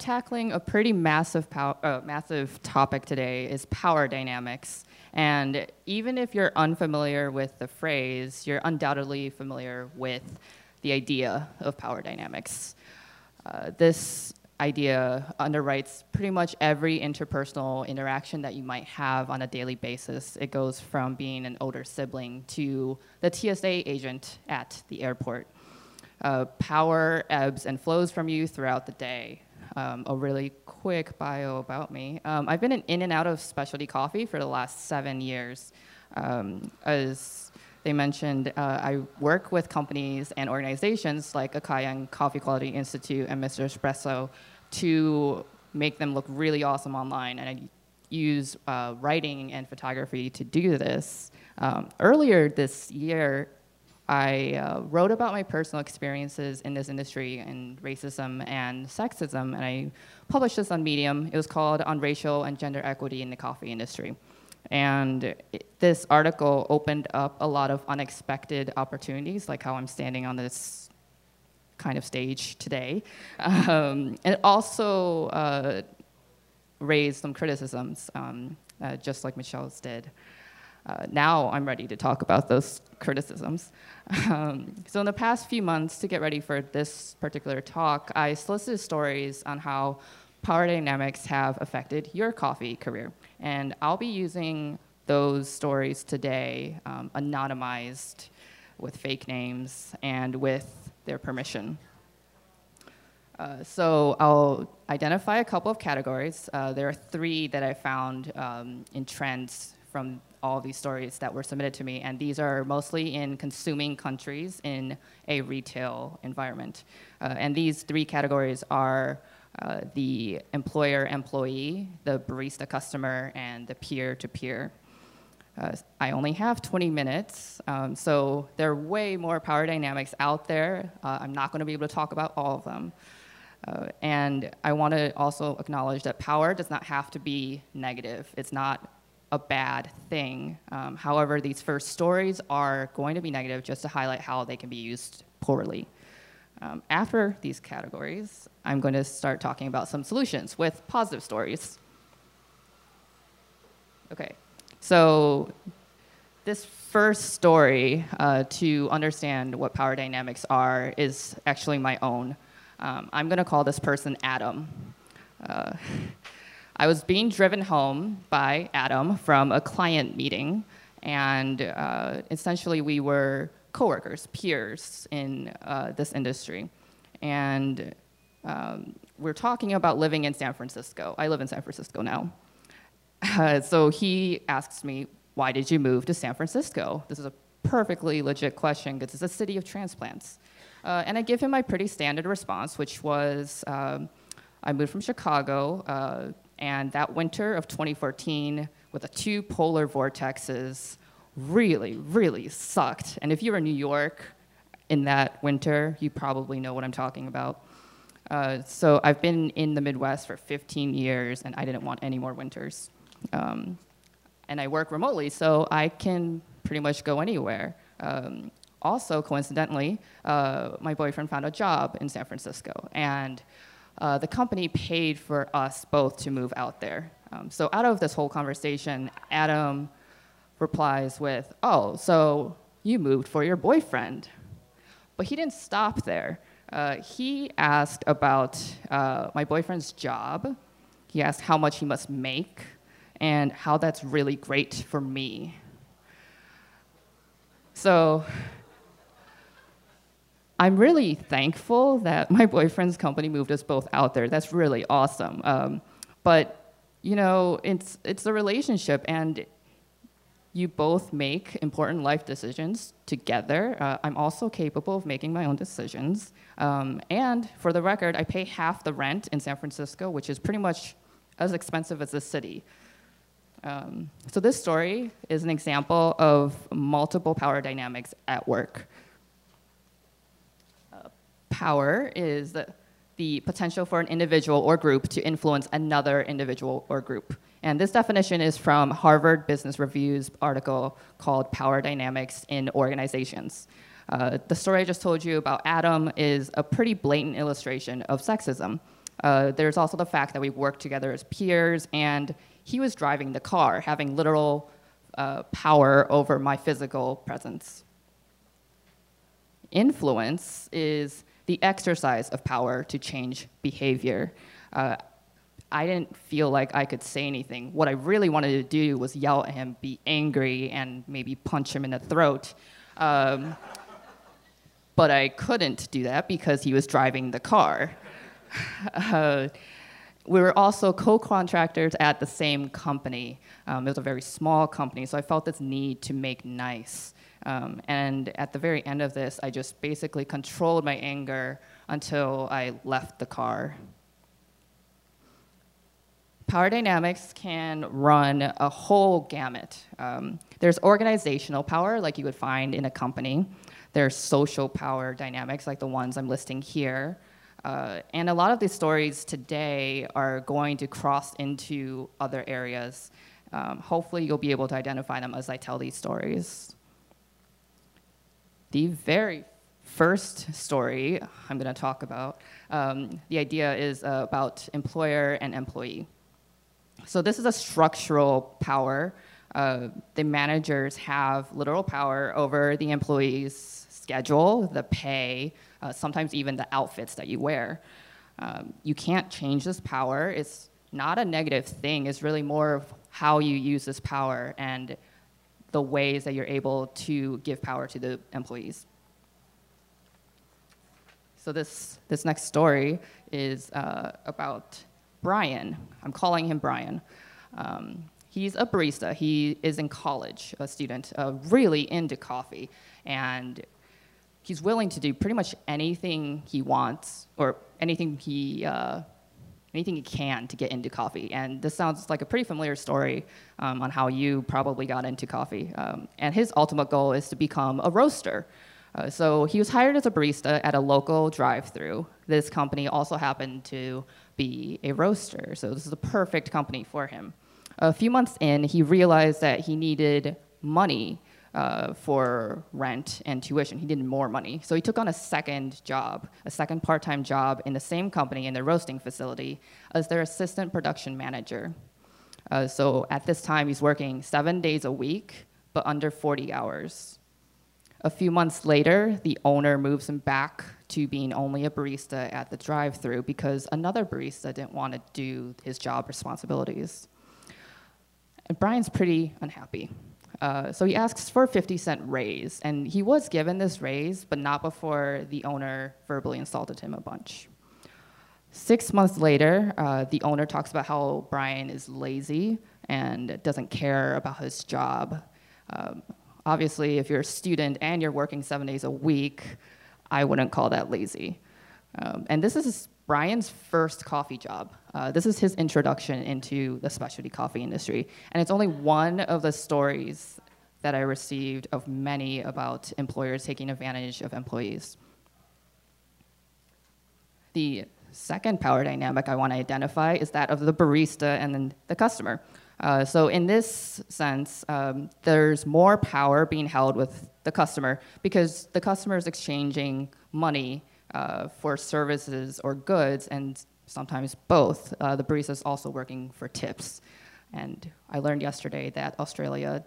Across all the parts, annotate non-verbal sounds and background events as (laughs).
Tackling a pretty massive, uh, massive topic today is power dynamics. And even if you're unfamiliar with the phrase, you're undoubtedly familiar with the idea of power dynamics. Uh, this idea underwrites pretty much every interpersonal interaction that you might have on a daily basis. It goes from being an older sibling to the TSA agent at the airport. Uh, power ebbs and flows from you throughout the day. Um, a really quick bio about me. Um, I've been in and out of specialty coffee for the last seven years. Um, as they mentioned, uh, I work with companies and organizations like Akaya Coffee Quality Institute and Mr. Espresso to make them look really awesome online. And I use uh, writing and photography to do this. Um, earlier this year, I uh, wrote about my personal experiences in this industry and racism and sexism, and I published this on Medium. It was called On Racial and Gender Equity in the Coffee Industry. And it, this article opened up a lot of unexpected opportunities, like how I'm standing on this kind of stage today. Um, it also uh, raised some criticisms, um, uh, just like Michelle's did. Uh, now I'm ready to talk about those criticisms. Um, so in the past few months, to get ready for this particular talk, I solicited stories on how power dynamics have affected your coffee career. And I'll be using those stories today, um, anonymized with fake names and with their permission. Uh, so I'll identify a couple of categories. Uh, there are three that I found um, in trends from all these stories that were submitted to me, and these are mostly in consuming countries in a retail environment. Uh, and these three categories are uh, the employer employee, the barista customer, and the peer to peer. Uh, I only have 20 minutes, um, so there are way more power dynamics out there. Uh, I'm not going to be able to talk about all of them. Uh, and I want to also acknowledge that power does not have to be negative. It's not a bad thing. Um, however, these first stories are going to be negative just to highlight how they can be used poorly. Um, after these categories, I'm going to start talking about some solutions with positive stories. Okay, so this first story uh, to understand what power dynamics are is actually my own. Um, I'm going to call this person Adam. Uh, (laughs) I was being driven home by Adam from a client meeting, and uh, essentially we were coworkers, peers in uh, this industry. And um, we're talking about living in San Francisco. I live in San Francisco now. Uh, (laughs) so he asks me, Why did you move to San Francisco? This is a perfectly legit question because it's a city of transplants. Uh, and I give him my pretty standard response, which was um, I moved from Chicago, uh, and that winter of 2014, with the two polar vortexes, really, really sucked. And if you were in New York in that winter, you probably know what I'm talking about. Uh, so I've been in the Midwest for 15 years, and I didn't want any more winters. Um, and I work remotely, so I can pretty much go anywhere. Um, also, coincidentally, uh, my boyfriend found a job in San Francisco, and uh, the company paid for us both to move out there. Um, so, out of this whole conversation, Adam replies with, Oh, so you moved for your boyfriend. But he didn't stop there. Uh, he asked about uh, my boyfriend's job. He asked how much he must make and how that's really great for me. So I'm really thankful that my boyfriend's company moved us both out there. That's really awesome. Um, but you know, it's it's a relationship, and you both make important life decisions together. Uh, I'm also capable of making my own decisions. Um, and for the record, I pay half the rent in San Francisco, which is pretty much as expensive as the city. Um, so this story is an example of multiple power dynamics at work. Power is the, potential for an individual or group to influence another individual or group. And this definition is from Harvard Business Review's article called Power Dynamics in Organizations. Uh, the story I just told you about Adam is a pretty blatant illustration of sexism. Uh, there's also the fact that we work together as peers, and he was driving the car, having literal uh, power over my physical presence. Influence is the exercise of power to change behavior. Uh, I didn't feel like I could say anything. What I really wanted to do was yell at him, be angry, and maybe punch him in the throat. Um, but I couldn't do that because he was driving the car. (laughs) Uh, we were also co-contractors at the same company. Um, it was a very small company, so I felt this need to make nice. Um, and at the very end of this, I just basically controlled my anger until I left the car. Power dynamics can run a whole gamut. Um, there's organizational power, like you would find in a company. There's social power dynamics, like the ones I'm listing here. Uh, and a lot of these stories today are going to cross into other areas. Um, hopefully, you'll be able to identify them as I tell these stories. The very first story I'm going to talk about, um, the idea is uh, about employer and employee. So this is a structural power. Uh, the managers have literal power over the employees' schedule, the pay, uh, sometimes even the outfits that you wear. Um, you can't change this power. It's not a negative thing. It's really more of how you use this power and the ways that you're able to give power to the employees. So this, this next story is uh, about Brian. I'm calling him Brian. Um, he's a barista. He is in college, a student, uh, really into coffee. And he's willing to do pretty much anything he wants or anything he, uh, anything he can to get into coffee. And this sounds like a pretty familiar story um, on how you probably got into coffee. Um, and his ultimate goal is to become a roaster. Uh, so he was hired as a barista at a local drive-through. This company also happened to be a roaster, so this is a perfect company for him. A few months in, he realized that he needed money uh, for rent and tuition. He needed more money. So he took on a second job, a second part-time job in the same company in the roasting facility as their assistant production manager. Uh, so at this time, he's working seven days a week, but under 40 hours. A few months later, the owner moves him back to being only a barista at the drive through because another barista didn't want to do his job responsibilities. And Brian's pretty unhappy. Uh, so he asks for a 50 cent raise, and he was given this raise, but not before the owner verbally insulted him a bunch. Six months later, uh, the owner talks about how Brian is lazy and doesn't care about his job. Um, Obviously, if you're a student and you're working seven days a week, I wouldn't call that lazy. Um, and this is Brian's first coffee job. Uh, this is his introduction into the specialty coffee industry. And it's only one of the stories that I received of many about employers taking advantage of employees. The second power dynamic I want to identify is that of the barista and then the customer. Uh, so in this sense, um, there's more power being held with the customer because the customer is exchanging money uh, for services or goods, and sometimes both. Uh, the barista is also working for tips. And I learned yesterday that Australia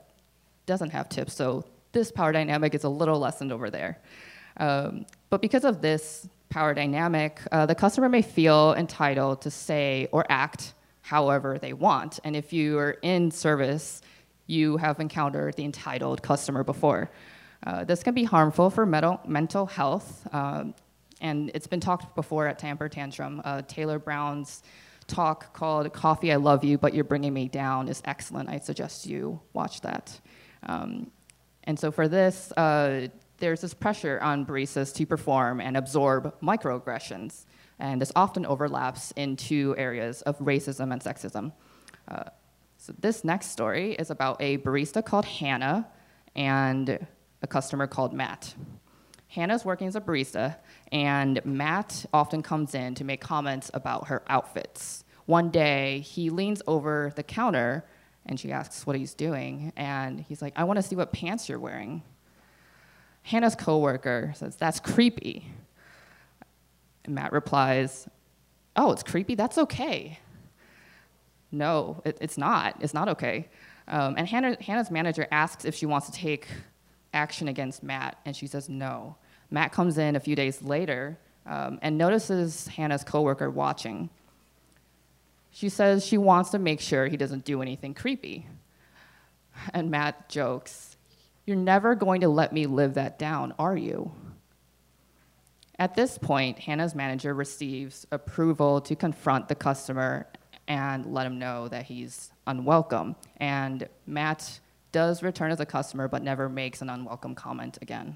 doesn't have tips, so this power dynamic is a little lessened over there. Um, but because of this power dynamic, uh, the customer may feel entitled to say or act however they want. And if you are in service, you have encountered the entitled customer before. Uh, this can be harmful for mental, mental health, um, and it's been talked before at Tamper Tantrum. Uh, Taylor Brown's talk called Coffee, I Love You, But You're Bringing Me Down is excellent. I suggest you watch that. Um, and so for this, uh, there's this pressure on baristas to perform and absorb microaggressions and this often overlaps in two areas of racism and sexism. Uh, so this next story is about a barista called Hannah and a customer called Matt. Hannah's working as a barista, and Matt often comes in to make comments about her outfits. One day, he leans over the counter and she asks what he's doing, and he's like, I want to see what pants you're wearing. Hannah's coworker says, That's creepy. And Matt replies, oh, it's creepy, that's okay. No, it, it's not. It's not okay. Um, and Hannah, Hannah's manager asks if she wants to take action against Matt, and she says no. Matt comes in a few days later um, and notices Hannah's coworker watching. She says she wants to make sure he doesn't do anything creepy. And Matt jokes, You're never going to let me live that down, are you? At this point, Hannah's manager receives approval to confront the customer and let him know that he's unwelcome. And Matt does return as a customer, but never makes an unwelcome comment again.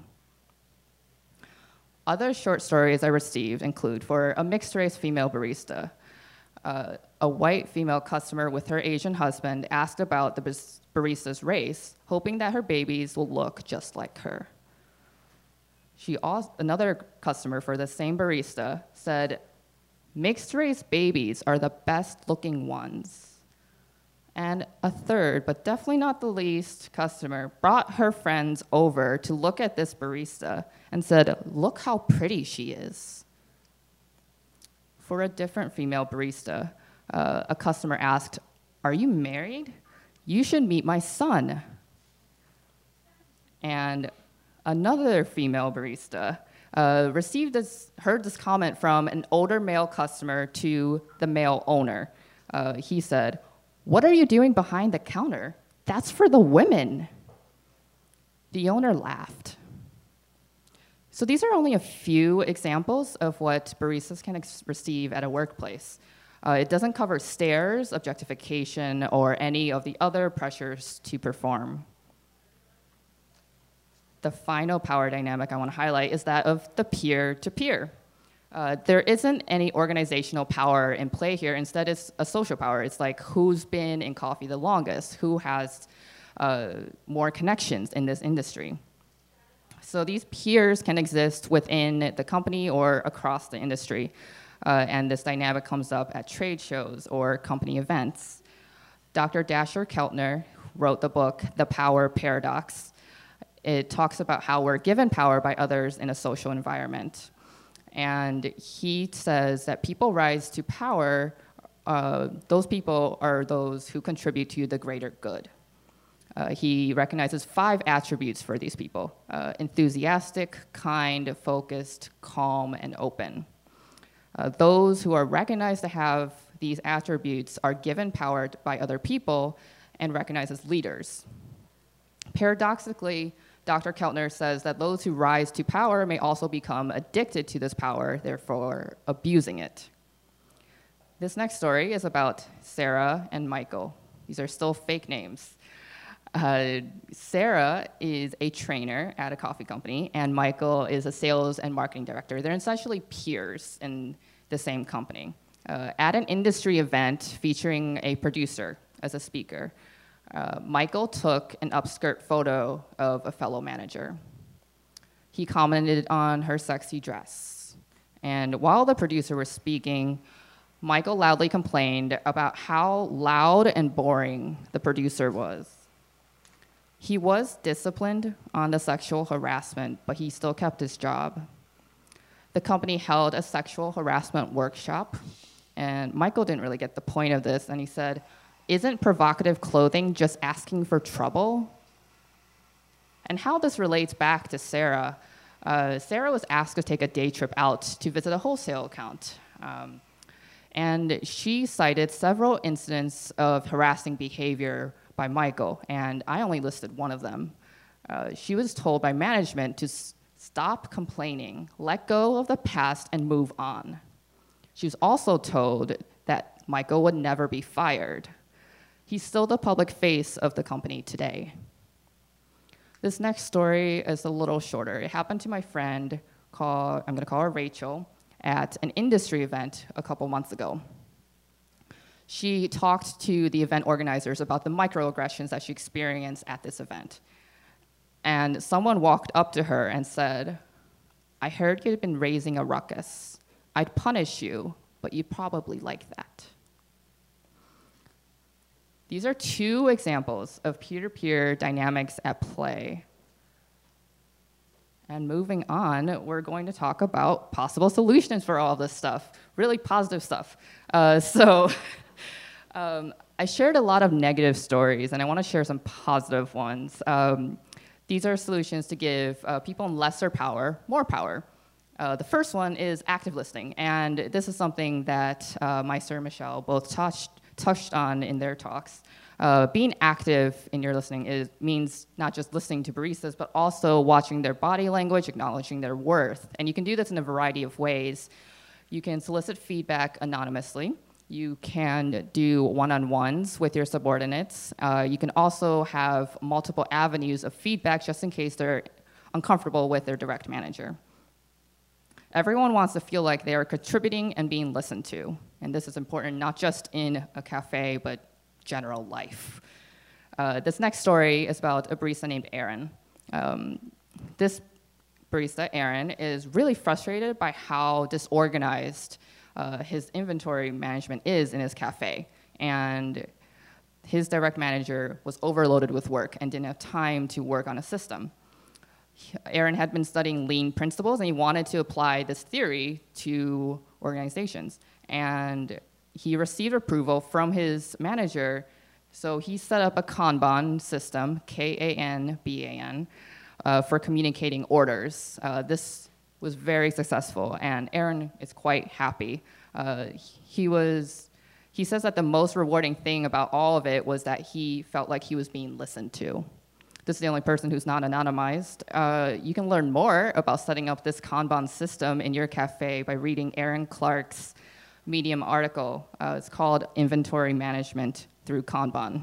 Other short stories I received include for a mixed race female barista. Uh, a white female customer with her Asian husband asked about the barista's race, hoping that her babies will look just like her. She also, another customer for the same barista said, mixed race babies are the best looking ones. And a third, but definitely not the least, customer brought her friends over to look at this barista and said, Look how pretty she is. For a different female barista, uh, a customer asked, Are you married? You should meet my son. And another female barista uh, received this, heard this comment from an older male customer to the male owner. Uh, he said, what are you doing behind the counter? That's for the women. The owner laughed. So these are only a few examples of what baristas can receive at a workplace. Uh, it doesn't cover stares, objectification, or any of the other pressures to perform. The final power dynamic I want to highlight is that of the peer to peer. Uh, there isn't any organizational power in play here. Instead, it's a social power. It's like who's been in coffee the longest, who has uh, more connections in this industry. So these peers can exist within the company or across the industry. Uh, and this dynamic comes up at trade shows or company events. Dr. Dacher Keltner wrote the book, The Power Paradox. It talks about how we're given power by others in a social environment. And he says that people rise to power, uh, those people are those who contribute to the greater good. Uh, he recognizes five attributes for these people uh, enthusiastic, kind, focused, calm, and open. Uh, those who are recognized to have these attributes are given power by other people and recognized as leaders. Paradoxically, Dr. Keltner says that those who rise to power may also become addicted to this power, therefore abusing it. This next story is about Sarah and Michael. These are still fake names. Uh, Sarah is a trainer at a coffee company, and Michael is a sales and marketing director. They're essentially peers in the same company. Uh, at an industry event featuring a producer as a speaker, uh, Michael took an upskirt photo of a fellow manager. He commented on her sexy dress. And while the producer was speaking, Michael loudly complained about how loud and boring the producer was. He was disciplined on the sexual harassment, but he still kept his job. The company held a sexual harassment workshop, and Michael didn't really get the point of this, and he said, isn't provocative clothing just asking for trouble? And how this relates back to Sarah. Uh, Sarah was asked to take a day trip out to visit a wholesale account. Um, and she cited several incidents of harassing behavior by Michael, and I only listed one of them. Uh, she was told by management to stop complaining, let go of the past, and move on. She was also told that Michael would never be fired. He's still the public face of the company today. This next story is a little shorter. It happened to my friend I'm gonna call her Rachel, at an industry event a couple months ago. She talked to the event organizers about the microaggressions that she experienced at this event. And someone walked up to her and said, I heard you'd been raising a ruckus. I'd punish you, but you'd probably like that. These are two examples of peer-to-peer dynamics at play. And moving on, we're going to talk about possible solutions for all this stuff, really positive stuff. Uh, (laughs) so um, I shared a lot of negative stories, and I want to share some positive ones. Um, these are solutions to give uh, people in lesser power more power. Uh, the first one is active listening, and this is something that uh, Meister and Michelle both touched, touched on in their talks. Uh, being active in your listening is, means not just listening to baristas, but also watching their body language, acknowledging their worth. And you can do this in a variety of ways. You can solicit feedback anonymously. You can do one-on-ones with your subordinates. Uh, you can also have multiple avenues of feedback just in case they're uncomfortable with their direct manager. Everyone wants to feel like they are contributing and being listened to. And this is important not just in a cafe, but general life. Uh, this next story is about a barista named Aaron. Um, this barista, Aaron, is really frustrated by how disorganized uh, his inventory management is in his cafe. And his direct manager was overloaded with work and didn't have time to work on a system. Aaron had been studying lean principles and he wanted to apply this theory to organizations. And he received approval from his manager, so he set up a Kanban system, K-A-N-B-A-N, uh, for communicating orders. Uh, this was very successful, and Aaron is quite happy. Uh, he was, he says that the most rewarding thing about all of it was that he felt like he was being listened to. This is the only person who's not anonymized. Uh, you can learn more about setting up this Kanban system in your cafe by reading Aaron Clark's Medium article. Uh, it's called Inventory Management Through Kanban.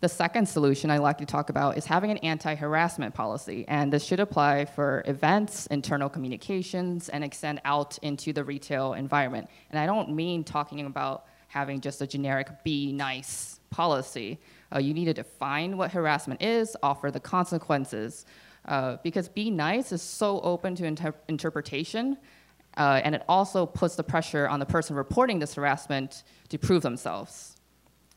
The second solution I like to talk about is having an anti-harassment policy, and this should apply for events, internal communications, and extend out into the retail environment. And I don't mean talking about having just a generic be nice policy. Uh, you need to define what harassment is, offer the consequences, uh, because be nice is so open to inter interpretation uh, and it also puts the pressure on the person reporting this harassment to prove themselves.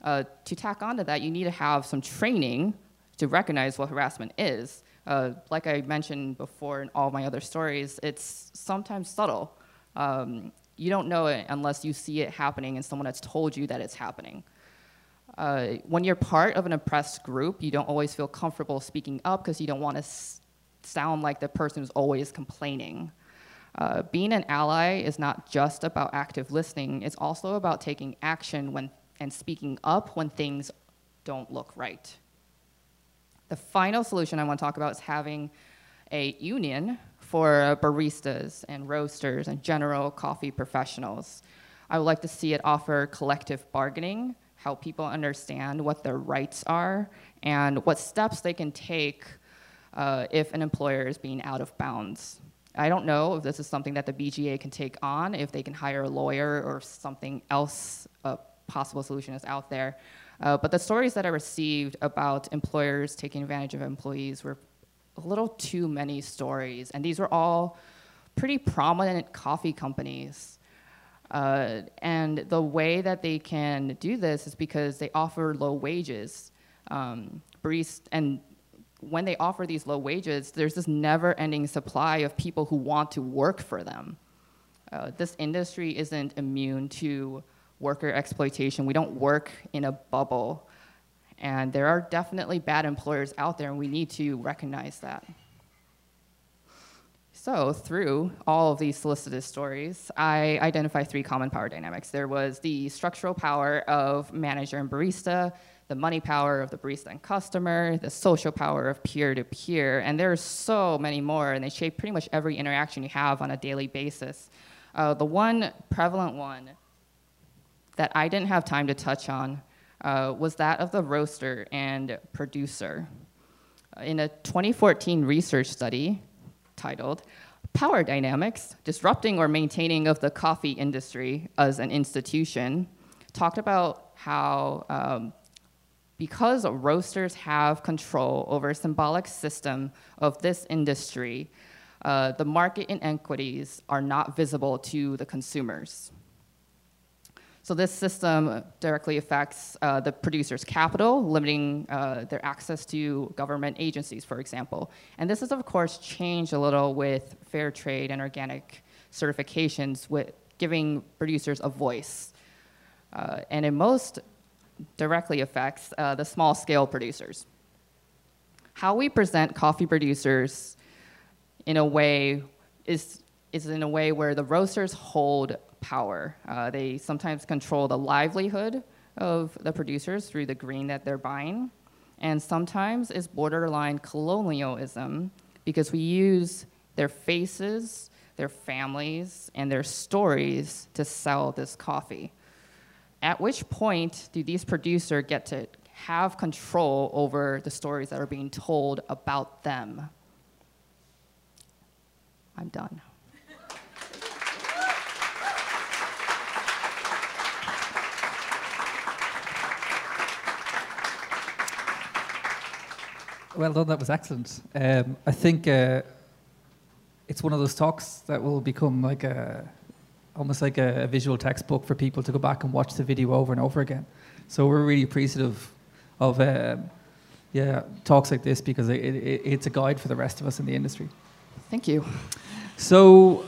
Uh, to tack onto that, you need to have some training to recognize what harassment is. Uh, like I mentioned before in all my other stories, it's sometimes subtle. Um, you don't know it unless you see it happening and someone has told you that it's happening. Uh, when you're part of an oppressed group, you don't always feel comfortable speaking up because you don't want to sound like the person who's always complaining. Uh, being an ally is not just about active listening, it's also about taking action when, and speaking up when things don't look right. The final solution I want to talk about is having a union for baristas and roasters and general coffee professionals. I would like to see it offer collective bargaining, help people understand what their rights are, and what steps they can take uh, if an employer is being out of bounds. I don't know if this is something that the BGA can take on, if they can hire a lawyer or something else, a possible solution is out there. Uh, but the stories that I received about employers taking advantage of employees were a little too many stories. And these were all pretty prominent coffee companies. Uh, and the way that they can do this is because they offer low wages. Um, barista, and when they offer these low wages, there's this never ending supply of people who want to work for them. Uh, this industry isn't immune to worker exploitation. We don't work in a bubble. And there are definitely bad employers out there, and we need to recognize that. So, through all of these solicited stories, I identify three common power dynamics. There was the structural power of manager and barista, the money power of the barista and customer, the social power of peer-to-peer, and there's so many more, and they shape pretty much every interaction you have on a daily basis. Uh, the one prevalent one that I didn't have time to touch on uh, was that of the roaster and producer. In a 2014 research study titled Power Dynamics, Disrupting or Maintaining of the Coffee Industry as an Institution, talked about how um, because roasters have control over a symbolic system of this industry, uh, the market inequities are not visible to the consumers. So this system directly affects uh, the producer's capital, limiting uh, their access to government agencies, for example. And this has, of course, changed a little with fair trade and organic certifications, with giving producers a voice. Uh, and in most directly affects uh, the small-scale producers. How we present coffee producers in a way is, is in a way where the roasters hold power. Uh, they sometimes control the livelihood of the producers through the green that they're buying. And sometimes it's borderline colonialism because we use their faces, their families, and their stories to sell this coffee. At which point do these producers get to have control over the stories that are being told about them? I'm done. Well done, that was excellent. Um, I think uh, it's one of those talks that will become like a almost like a, a, visual textbook for people to go back and watch the video over and over again. So we're really appreciative of um, yeah talks like this because it, it, it's a guide for the rest of us in the industry. Thank you. So,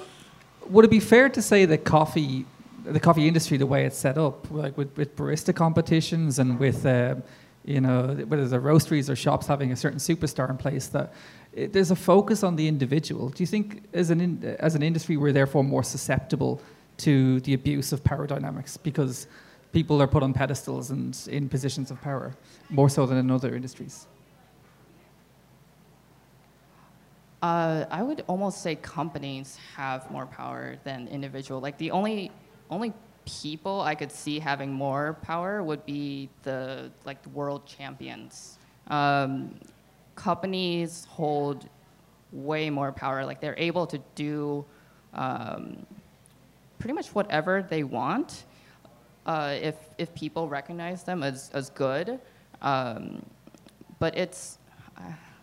would it be fair to say that coffee, the coffee industry, the way it's set up, like with, with barista competitions and with um, you know, whether the roasteries or shops having a certain superstar in place, that it, there's a focus on the individual. Do you think, as an in, as an industry, we're therefore more susceptible to the abuse of power dynamics because people are put on pedestals and in positions of power more so than in other industries? Uh, I would almost say companies have more power than individual. Like the only only people I could see having more power would be the like the world champions. Um, companies hold way more power. Like they're able to do um, pretty much whatever they want uh, if if people recognize them as as good. Um, but it's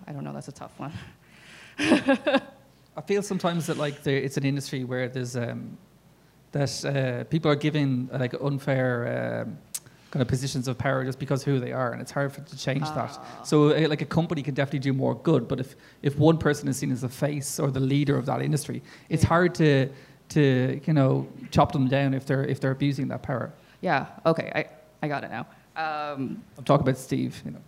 I don't know. That's a tough one. (laughs) I feel sometimes that like there, it's an industry where there's um, that uh, people are given uh, like unfair um, kind of positions of power just because who they are, and it's hard for, to change uh. that. Ah. So, uh, like a company can definitely do more good, but if if one person is seen as the face or the leader of that industry, it's yeah. hard to to you know chop them down if they're if they're abusing that power. Yeah. Okay. I I got it now. Um, I'm talking about Steve. You know.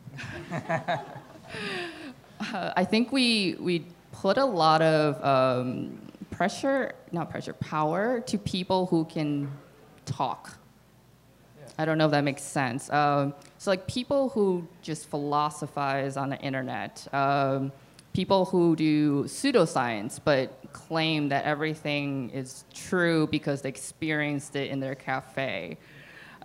Uh, (laughs) I think we we put a lot of um, pressure, not pressure, power to people who can talk. Yeah. I don't know if that makes sense. Um, so, like people who just philosophize on the internet, um, people who do pseudoscience but claim that everything is true because they experienced it in their cafe.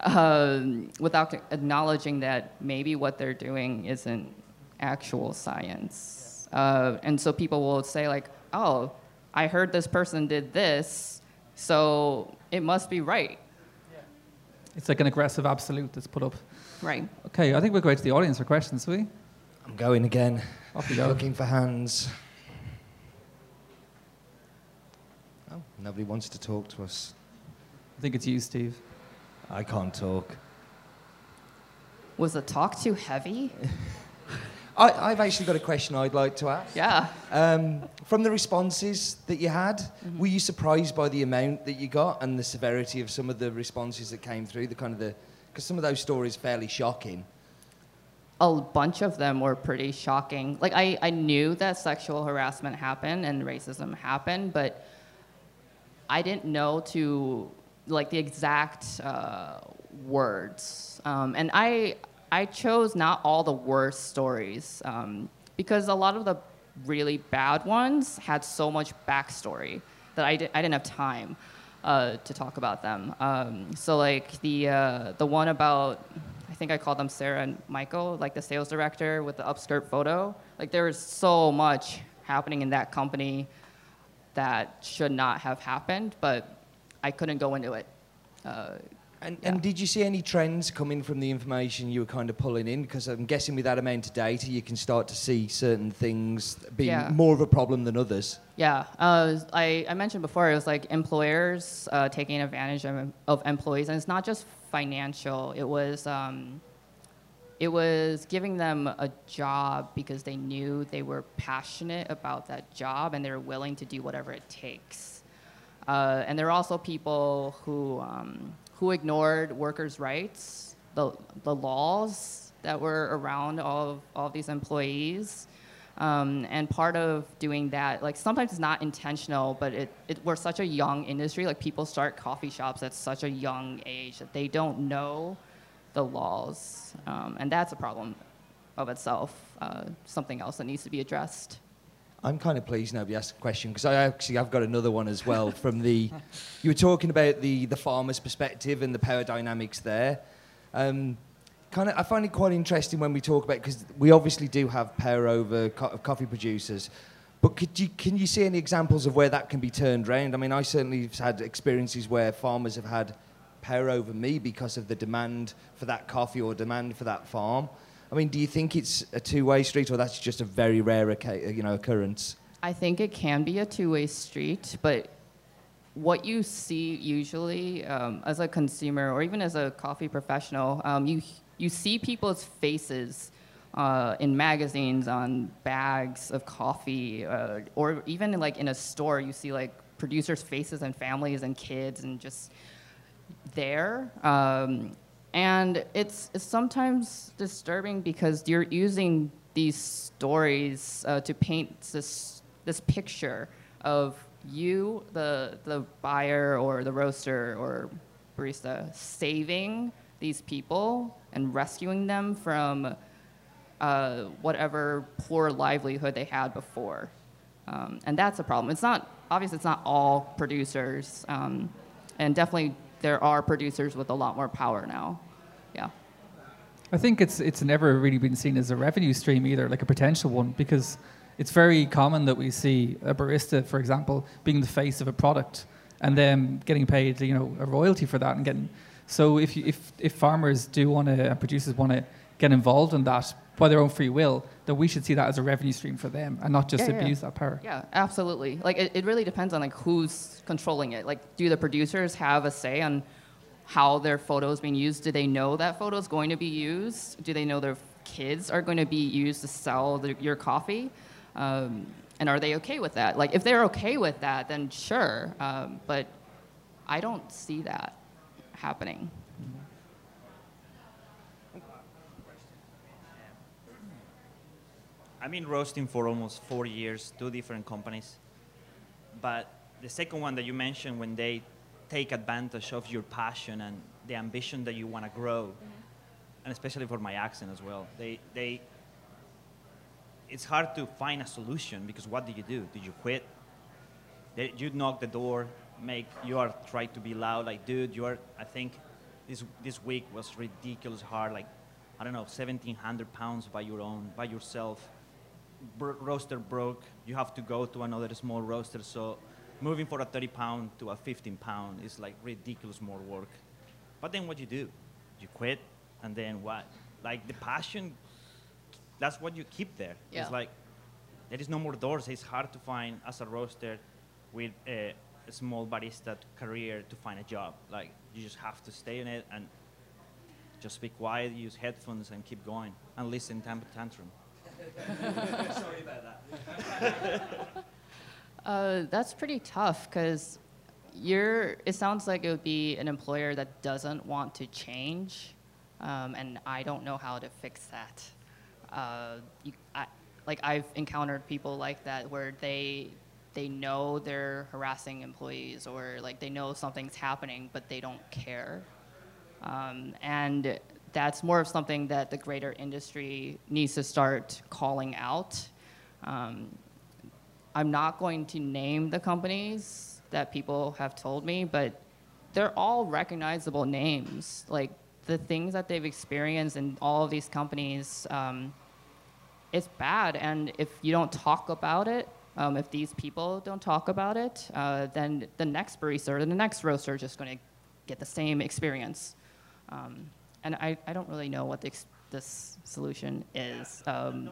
Um, without acknowledging that maybe what they're doing isn't actual science. Uh, and so people will say like, oh, I heard this person did this, so it must be right. It's like an aggressive absolute that's put up. Right. Okay, I think we're going to the audience for questions, we? I'm going again. Off you go. Looking for hands. Oh, nobody wants to talk to us. I think it's you, Steve. I can't talk. Was the talk too heavy? (laughs) I, have actually got a question I'd like to ask. Yeah. Um, from the responses that you had, mm-hmm. were you surprised by the amount that you got and the severity of some of the responses that came through? The kind of the because some of those stories fairly shocking. A bunch of them were pretty shocking. Like I, I knew that sexual harassment happened and racism happened, but I didn't know to like the exact uh, words. Um, and I I chose not all the worst stories um, because a lot of the really bad ones had so much backstory that I, di- I didn't have time uh, to talk about them. Um, so like the uh, the one about I think I called them Sarah and Michael, like the sales director with the upskirt photo. Like there was so much happening in that company that should not have happened, but I couldn't go into it. Uh, and, yeah. and did you see any trends coming from the information you were kind of pulling in? Because I'm guessing with that amount of data, you can start to see certain things being yeah. more of a problem than others. Yeah, uh, I, I mentioned before, it was like employers uh, taking advantage of, of, employees, and it's not just financial. It was um, it was giving them a job because they knew they were passionate about that job and they were willing to do whatever it takes. Uh, and there are also people who um, who ignored workers' rights, the the laws that were around all of, all of these employees. Um, and part of doing that, like sometimes it's not intentional, but it, it, we're such a young industry. Like people start coffee shops at such a young age that they don't know the laws, um, and that's a problem of itself. Uh, something else that needs to be addressed. I'm kind of pleased nobody asked a question because I actually I've got another one as well from the. You were talking about the the farmer's perspective and the power dynamics there. Um, kind of, I find it quite interesting when we talk about because we obviously do have power over co- coffee producers, but could you, can you see any examples of where that can be turned around? I mean, I certainly have had experiences where farmers have had power over me because of the demand for that coffee or demand for that farm. I mean, do you think it's a two-way street, or that's just a very rare, you know, occurrence? I think it can be a two-way street, but what you see usually um, as a consumer or even as a coffee professional, um, you you see people's faces uh, in magazines on bags of coffee, uh, or even like in a store, you see like producers' faces and families and kids and just there. Um, and it's, it's sometimes disturbing because you're using these stories uh, to paint this, this picture of you, the, the buyer or the roaster or barista, saving these people and rescuing them from uh, whatever poor livelihood they had before. Um, and that's a problem. It's not, obviously, it's not all producers. Um, and definitely there are producers with a lot more power now. Yeah. I think it's it's never really been seen as a revenue stream either, like a potential one, because it's very common that we see a barista, for example, being the face of a product and then getting paid, you know, a royalty for that and getting. So if you, if if farmers do want to and producers want to get involved in that by their own free will, then we should see that as a revenue stream for them and not just yeah, abuse yeah. that power. Yeah, absolutely. Like it, it really depends on like who's controlling it. Like, do the producers have a say on how their photo is being used? Do they know that photo is going to be used? Do they know their kids are going to be used to sell the, your coffee? Um, and are they okay with that? Like, if they're okay with that, then sure. Um, but I don't see that happening. I've been roasting for almost four years, two different companies. But the second one that you mentioned, when they take advantage of your passion and the ambition that you want to grow, mm-hmm. and especially for my accent as well, they, they, it's hard to find a solution because what do you do? Do you quit? They, you knock the door, make you are trying to be loud, like, dude, you are. I think this this week was ridiculous hard, like, I don't know, 1,700 pounds by your own, by yourself roaster broke, you have to go to another small roaster. So moving for a 30 pound to a 15 pound is like ridiculous more work. But then what you do? You quit, and then what? Like the passion, that's what you keep there. Yeah. It's like there is no more doors. It's hard to find as a roaster with a, a small barista career to find a job. Like you just have to stay in it and just be quiet, use headphones, and keep going and listen to tantrum. (laughs) Sorry about that. (laughs) uh, that's pretty tough because you're. It sounds like it would be an employer that doesn't want to change, um, and I don't know how to fix that. Uh, you, I, like I've encountered people like that where they they know they're harassing employees or like they know something's happening but they don't care um, and that's more of something that the greater industry needs to start calling out. Um, I'm not going to name the companies that people have told me, but they're all recognizable names. Like the things that they've experienced in all of these companies, um, it's bad. And if you don't talk about it, um, if these people don't talk about it, uh, then the next barista or the next roaster is just going to get the same experience. Um, and I, I don't really know what the, this solution is. Um,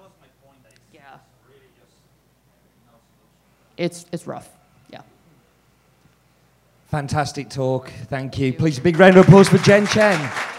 yeah. It's, it's rough, yeah. Fantastic talk. Thank you. Please, a big round of applause for Jen Chen.